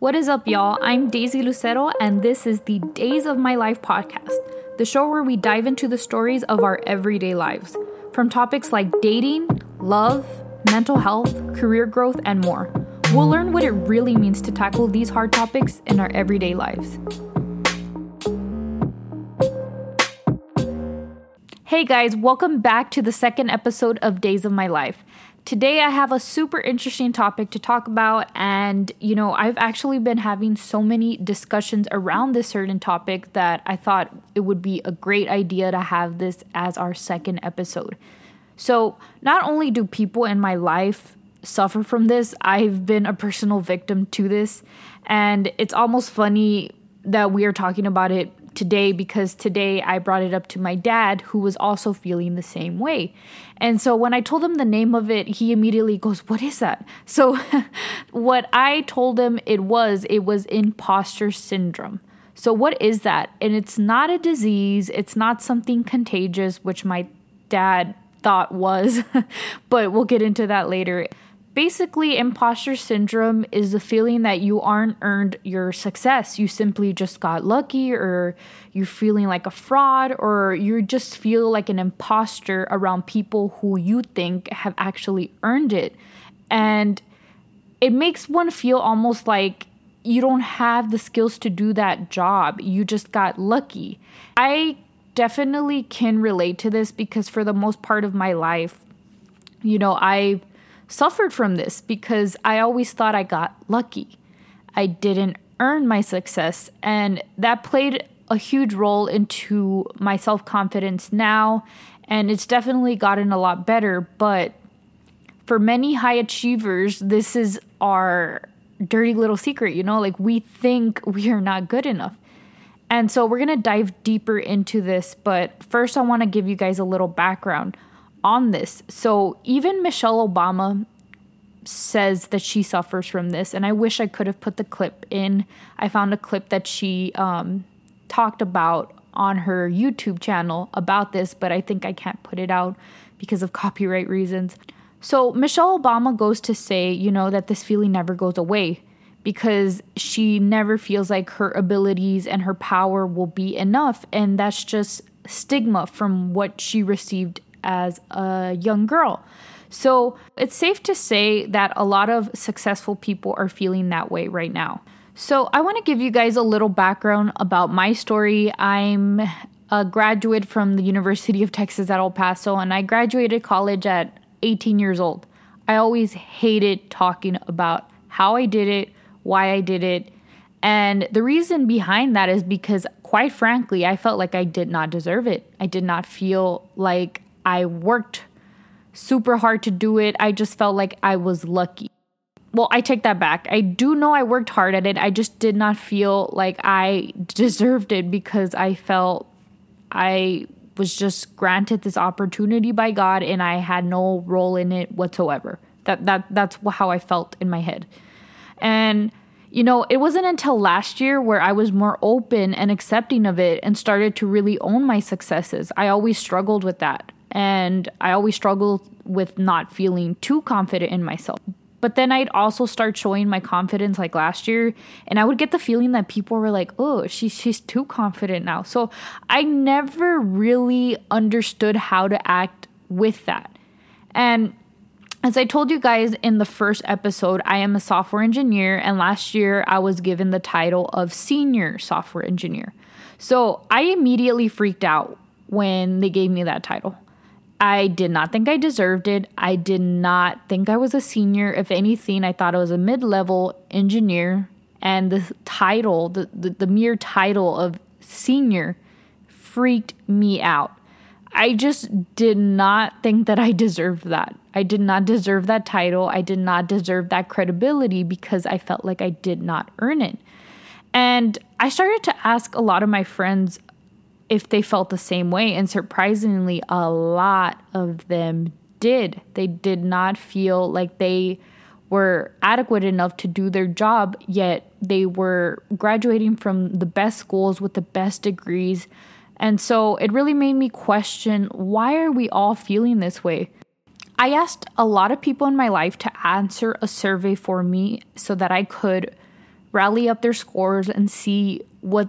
What is up, y'all? I'm Daisy Lucero, and this is the Days of My Life podcast, the show where we dive into the stories of our everyday lives, from topics like dating, love, mental health, career growth, and more. We'll learn what it really means to tackle these hard topics in our everyday lives. Hey guys, welcome back to the second episode of Days of My Life. Today, I have a super interesting topic to talk about, and you know, I've actually been having so many discussions around this certain topic that I thought it would be a great idea to have this as our second episode. So, not only do people in my life suffer from this, I've been a personal victim to this, and it's almost funny that we are talking about it today because today I brought it up to my dad, who was also feeling the same way. And so when I told him the name of it, he immediately goes, What is that? So what I told him it was, it was imposter syndrome. So, what is that? And it's not a disease, it's not something contagious, which my dad thought was, but we'll get into that later. Basically, imposter syndrome is the feeling that you aren't earned your success. You simply just got lucky, or you're feeling like a fraud, or you just feel like an imposter around people who you think have actually earned it. And it makes one feel almost like you don't have the skills to do that job. You just got lucky. I definitely can relate to this because for the most part of my life, you know, I've suffered from this because I always thought I got lucky. I didn't earn my success, and that played a huge role into my self confidence now, and it's definitely gotten a lot better. But for many high achievers, this is our dirty little secret, you know, like we think we are not good enough. And so we're to dive deeper into this, but first I want to give you guys a little background on this. So even Michelle Obama says that she suffers from this, and I wish I could have put the clip in. I found a clip that she um, talked about on her YouTube channel about this, but I think I can't put it out because of copyright reasons. So Michelle Obama goes to say, you know, that this feeling never goes away because she never feels like her abilities and her power will be enough. And that's just stigma from what she received as a young girl. So it's safe to say that a lot of successful people are feeling that way right now. So I want to give you guys a little background about my story. I'm a graduate from the University of Texas at El Paso, and I graduated college at 18 years old. I always hated talking about how I did it, why I did it. And the reason behind that is because, quite frankly, I felt like I did not deserve it. I did not feel like I worked super hard to do it. I just felt like I was lucky. Well, I take that back. I do know I worked hard at it. I just did not feel like I deserved it because I felt I was just granted this opportunity by God and I had no role in it whatsoever. That that that's how I felt in my head. And you know, it wasn't until last year where I was more open and accepting of it and started to really own my successes. I always struggled with that. And I always struggled with not feeling too confident in myself. But then I'd also start showing my confidence like last year, and I would get the feeling that people were like, "Oh, she's she's too confident now." So I never really understood how to act with that. And as I told you guys in the first episode, I am a software engineer, and last year I was given the title of senior software engineer. So I immediately freaked out when they gave me that title. I did not think I deserved it. I did not think I was a senior. If anything, I thought I was a mid level engineer. And the title, the, the, the, mere title of senior, freaked me out. I just did not think that I deserved that. I did not deserve that title. I did not deserve that credibility because I felt like I did not earn it. And I started to ask a lot of my friends if they felt the same way. And surprisingly, a lot of them did. They did not feel like they were adequate enough to do their job, yet they were graduating from the best schools with the best degrees. And so it really made me question why are we all feeling this way? I asked a lot of people in my life to answer a survey for me so that I could rally up their scores, and see what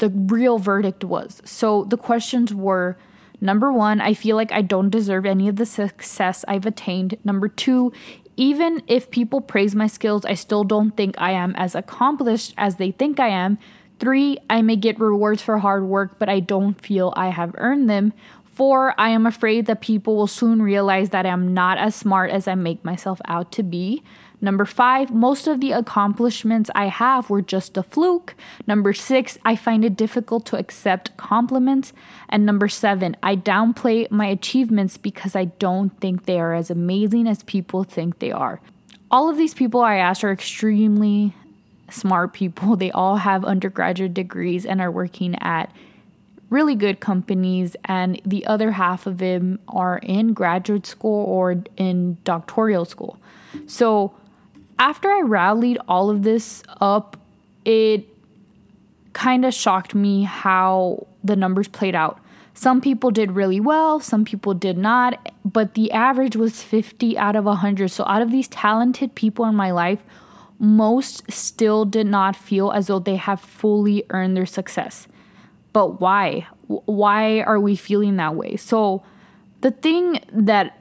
the real verdict was. So the questions were number one, I feel like I don't deserve any of the success I've attained. Number two, even if people praise my skills, I still don't think I am as accomplished as they think I am. Three, I may get rewards for hard work, but I don't feel I have earned them. Four, I am afraid that people will soon realize that I'm not as smart as I make myself out to be. Number five, most of the accomplishments I have were just a fluke. Number six, I find it difficult to accept compliments. And number seven, I downplay my achievements because I don't think they are as amazing as people think they are. All of these people I asked are extremely smart people. They all have undergraduate degrees and are working at really good companies, and the other half of them are in graduate school or in doctoral school. So, after I rallied all of this up, it kind of shocked me how the numbers played out. Some people did really well, some people did not, but the average was 50 out of 100. So, out of these talented people in my life, most still did not feel as though they have fully earned their success. But why? Why are we feeling that way? So, the thing that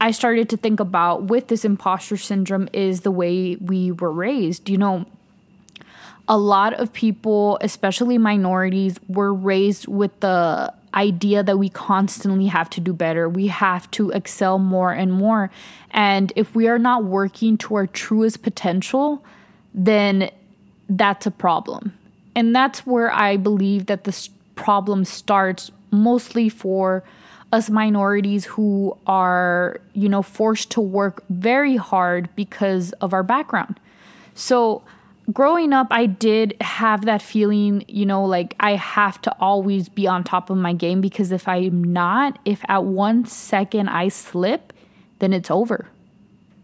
I started to think about with this imposter syndrome is the way we were raised. You know, a lot of people, especially minorities, were raised with the idea that we constantly have to do better. We have to excel more and more. And if we are not working to our truest potential, then that's a problem. And that's where I believe that the problem starts mostly for us minorities who are, you know, forced to work very hard because of our background. So, growing up, I did have that feeling, you know, like I have to always be on top of my game because if I'm not, if at one second I slip, then it's over.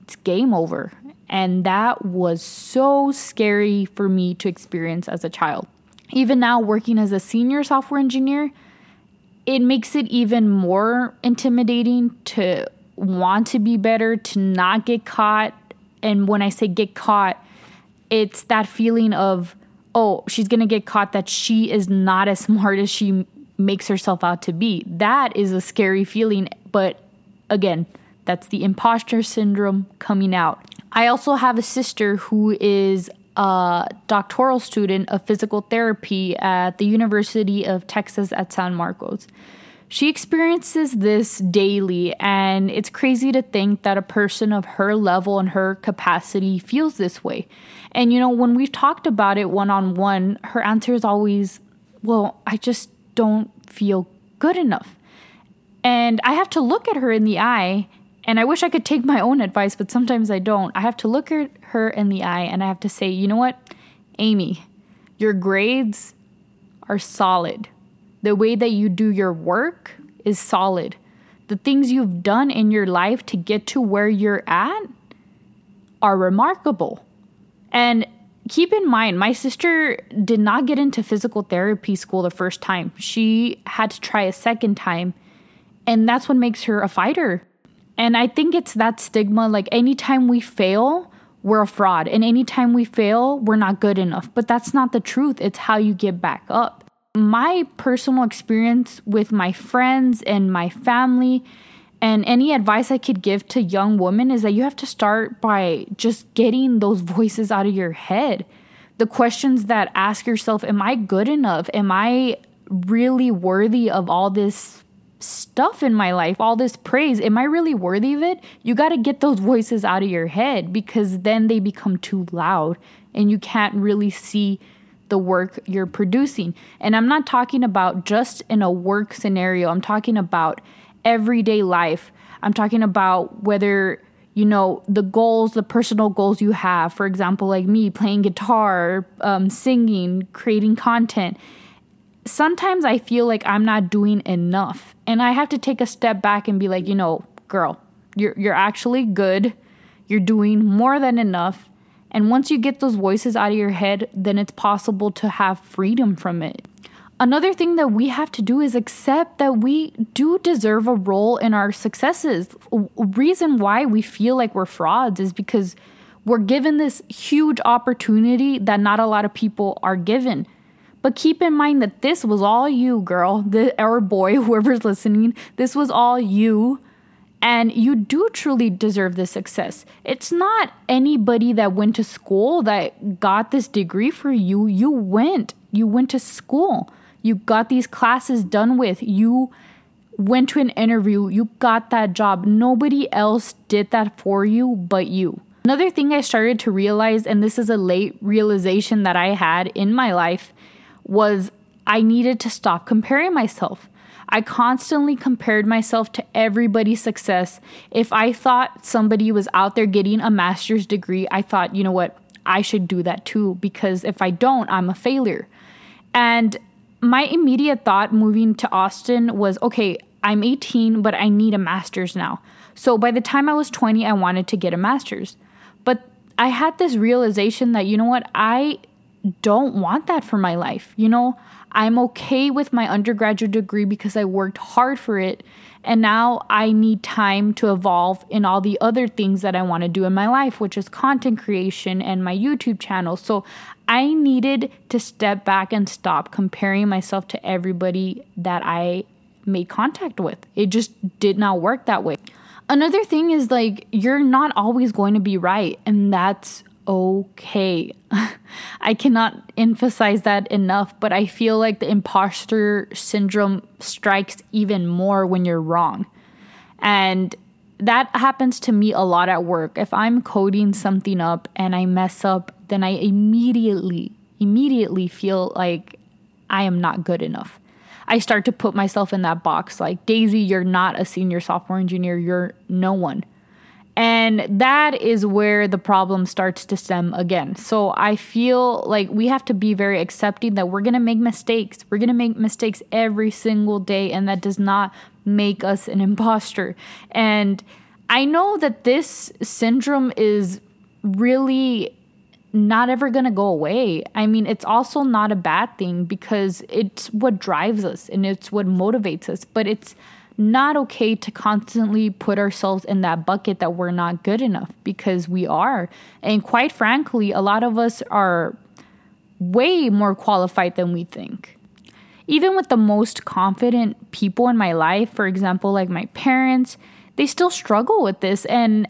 It's game over. And that was so scary for me to experience as a child. Even now, working as a senior software engineer, it makes it even more intimidating to want to be better, to not get caught. And when I say get caught, it's that feeling of, oh, she's going to get caught that she is not as smart as she makes herself out to be. That is a scary feeling. But again, that's the imposter syndrome coming out. I also have a sister who is a doctoral student of physical therapy at the University of Texas at San Marcos. She experiences this daily, and it's crazy to think that a person of her level and her capacity feels this way. And you know, when we've talked about it one on one, her answer is always, Well, I just don't feel good enough. And I have to look at her in the eye, and I wish I could take my own advice, but sometimes I don't. I have to look at her in the eye and I have to say, You know what, Amy, your grades are solid the way that you do your work is solid. The things you've done in your life to get to where you're at are remarkable. And keep in mind, my sister did not get into physical therapy school the first time. She had to try a second time. And that's what makes her a fighter. And I think it's that stigma like anytime we fail, we're a fraud. And anytime we fail, we're not good enough. But that's not the truth. It's how you get back up my personal experience with my friends and my family and any advice I could give to young women is that you have to start by just getting those voices out of your head. The questions that ask yourself, am I good enough? Am I really worthy of all this stuff in my life, all this praise? Am I really worthy of it? You got to get those voices out of your head because then they become too loud and you can't really see the work you're producing. And I'm not talking about just in a work scenario, I'm talking about everyday life. I'm talking about whether, you know, the goals, the personal goals you have, for example, like me playing guitar, um, singing, creating content. Sometimes I feel like I'm not doing enough. And I have to take a step back and be like, you know, girl, you're, you're actually good. You're doing more than enough and once you get those voices out of your head, then it's possible to have freedom from it. Another thing that we have to do is accept that we do deserve a role in our successes. reason why we feel like we're frauds is because we're given this huge opportunity that not a lot of people are given. But keep in mind that this was all you, girl, the, or boy, whoever's listening. This was all you. And you do truly deserve this success. It's not anybody that went to school that got this degree for you. You went. You went to school. You got these classes done with. You went to an interview. You got that job. Nobody else did that for you but you. Another thing I started to realize, and this is a late realization that I had in my life, was I needed to stop comparing myself. I constantly compared myself to everybody's success. If I thought somebody was out there getting a master's degree, I thought, you know what, I should do that too, because if I don't, I'm a failure. And my immediate thought moving to Austin was okay, I'm 18, but I need a master's now. So by the time I was 20, I wanted to get a master's. But I had this realization that, you know what, I don't want that for my life. You know, I'm okay with my undergraduate degree because I worked hard for it. And now I need time to evolve in all the other things that I want to do in my life, which is content creation and my YouTube channel. So I needed to step back and stop comparing myself to everybody that I made contact with. It just did not work that way. Another thing is like, you're not always going to be right, and that's okay. I cannot emphasize that enough, but I feel like the imposter syndrome strikes even more when you're wrong. And that happens to me a lot at work. If I'm coding something up and I mess up, then I immediately, immediately feel like I am not good enough. I start to put myself in that box like, Daisy, you're not a senior software engineer, you're no one. And that is where the problem starts to stem again. So I feel like we have to be very accepting that we're going to make mistakes. We're going to make mistakes every single day, and that does not make us an imposter. And I know that this syndrome is really not ever going to go away. I mean, it's also not a bad thing because it's what drives us and it's what motivates us, but it's not okay to constantly put ourselves in that bucket that we're not good enough because we are. And quite frankly, a lot of us are way more qualified than we think. Even with the most confident people in my life, for example, like my parents, they still struggle with this. And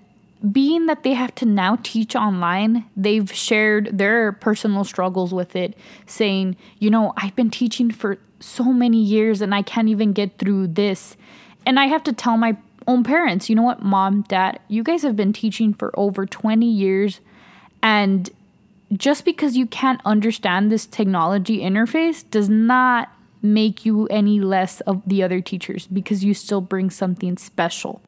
being that they have to now teach online, they've shared their personal struggles with it, saying, you know, I've been teaching for so many years and I can't even get through this. And I have to tell my own parents, you know what, mom, dad, you guys have been teaching for over 20 years. And just because you can't understand this technology interface does not make you any less of the other teachers because you still bring something special.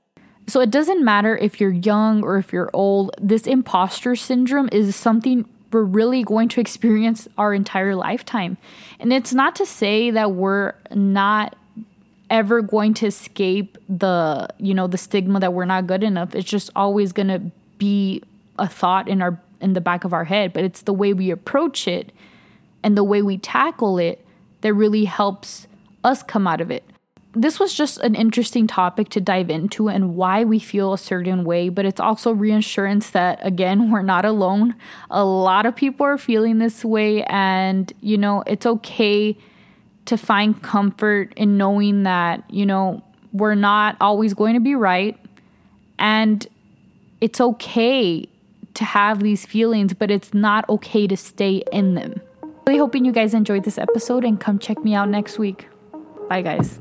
So it doesn't matter if you're young or if you're old, this imposter syndrome is something we're really going to experience our entire lifetime. And it's not to say that we're not ever going to escape the you know the stigma that we're not good enough. It's just always going to be a thought in our in the back of our head. But it's the way we approach it and the way we tackle it that really helps us come out of it this was just an interesting topic to dive into and why we feel a certain way, but it's also reassurance that, again, we're not alone. A lot of people are feeling this way, and you know, it's okay to find comfort in knowing that, you know, we're not always going to be right. And it's okay to have these feelings, but it's not okay to stay in them. Really hoping you guys enjoyed this episode and come check me out next week. Bye, guys.